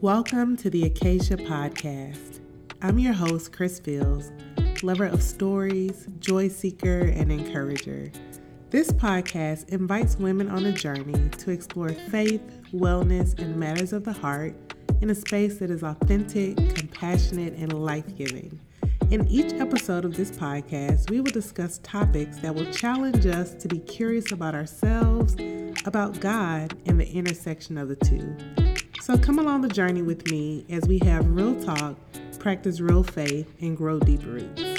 Welcome to the Acacia Podcast. I'm your host, Kris Fields, lover of stories, joy seeker, and encourager. This podcast invites women on a journey to explore faith, wellness, and matters of the heart in a space that is authentic, compassionate, and life giving. In each episode of this podcast, we will discuss topics that will challenge us to be curious about ourselves, about God, and the intersection of the two. So come along the journey with me as we have real talk, practice real faith, and grow deeper roots.